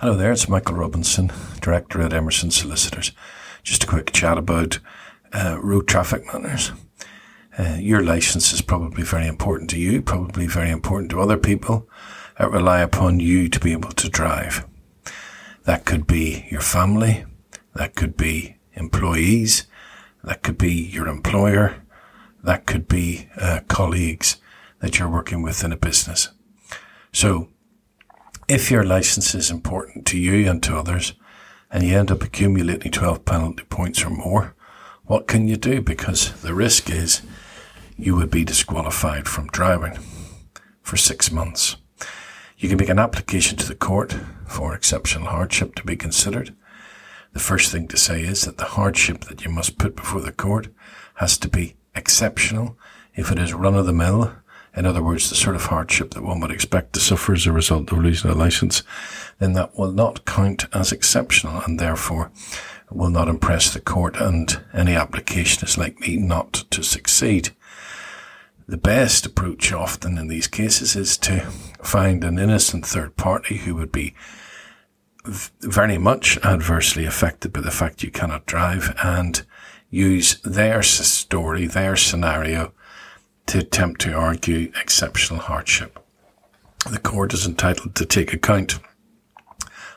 there. It's Michael Robinson, Director at Emmerson Solicitors. Just a quick chat about uh, road traffic matters. Uh, your license is probably very important to you, probably very important to other people that rely upon you to be able to drive. That could be your family, that could be employees, that could be your employer, that could be uh, colleagues that you're working with in a business. So, if your license is important to you and to others, and you end up accumulating 12 penalty points or more, what can you do? Because the risk is you would be disqualified from driving for six months. You can make an application to the court for exceptional hardship to be considered. The first thing to say is that the hardship that you must put before the court has to be exceptional. If it is run of the mill, in other words, the sort of hardship that one would expect to suffer as a result of losing a license, then that will not count as exceptional and therefore will not impress the court and any application is likely not to succeed. The best approach often in these cases is to find an innocent third party who would be very much adversely affected by the fact you cannot drive and use their story, their scenario to attempt to argue exceptional hardship. The court is entitled to take account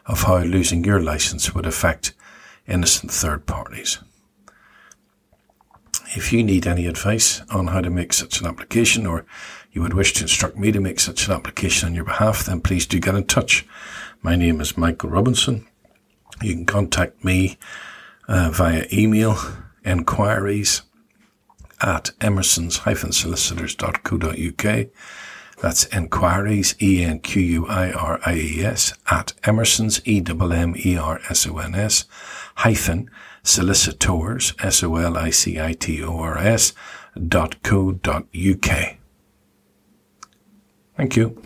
of how losing your license would affect innocent third parties. If you need any advice on how to make such an application or you would wish to instruct me to make such an application on your behalf, then please do get in touch. My name is Michael Robinson. You can contact me uh, via email enquiries at emmersons-solicitors.co.uk. That's enquiries, E-N-Q-U-I-R-I-E-S, at emersons, E-M-M-E-R-S-O-N-S, hyphen, solicitors, S-O-L-I-C-I-T-O-R-S, dot co dot UK. Thank you.